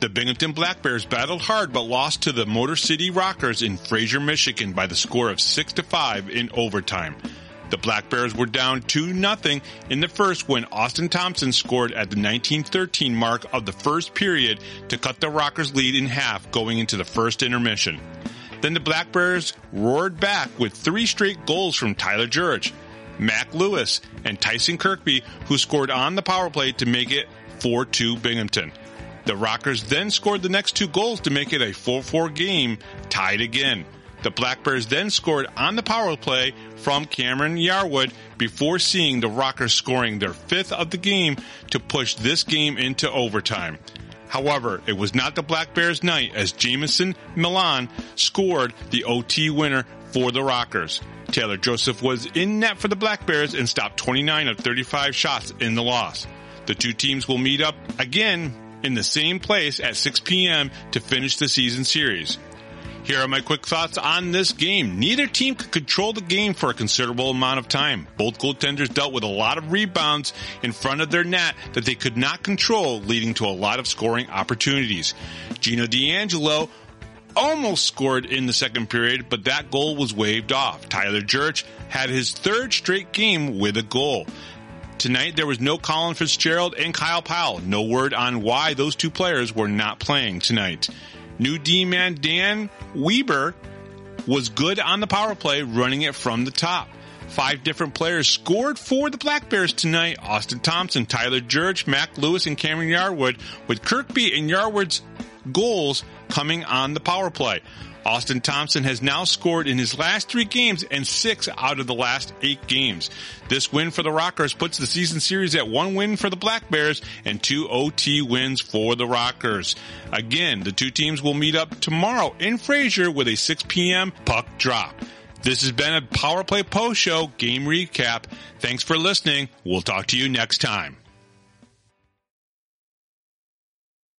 The Binghamton Black Bears battled hard but lost to the Motor City Rockers in Fraser, Michigan by the score of 6 to 5 in overtime. The Black Bears were down 2 0 in the first when Austin Thompson scored at the 1913 mark of the first period to cut the Rockers lead in half going into the first intermission. Then the Black Bears roared back with three straight goals from Tyler Gjurich, Mac Lewis, and Tyson Kirkby, who scored on the power play to make it 4-2 Binghamton. The Rockers then scored the next two goals to make it a 4-4 game, tied again. The Black Bears then scored on the power play from Cameron Yarwood before seeing the Rockers scoring their fifth of the game to push this game into overtime. However, it was not the Black Bears night as Jamison Milan scored the OT winner for the Rockers. Taylor Joseph was in net for the Black Bears and stopped 29 of 35 shots in the loss. The two teams will meet up again in the same place at 6 p.m. to finish the season series. Here are my quick thoughts on this game. Neither team could control the game for a considerable amount of time. Both goaltenders dealt with a lot of rebounds in front of their net that they could not control, leading to a lot of scoring opportunities. Gino D'Angelo almost scored in the second period, but that goal was waved off. Tyler Gjurich had his third straight game with a goal. Tonight there was no Colin Fitzgerald and Kyle Powell. No word on why those two players were not playing tonight. New D-man Dan Weber was good on the power play, running it from the top. Five different players scored for the Black Bears tonight. Austin Thompson, Tyler Gjurich, Mac Lewis, and Cameron Yarwood, with Kirkby and Yarwood's goals coming on the power play. Austin Thompson has now scored in his last three games and six out of the last eight games. This win for the Rockers puts the season series at one win for the Black Bears and two OT wins for the Rockers. Again, the two teams will meet up tomorrow in Fraser with a 6 p.m. puck drop. This has been a Power Play Post Show game recap. Thanks for listening. We'll talk to you next time.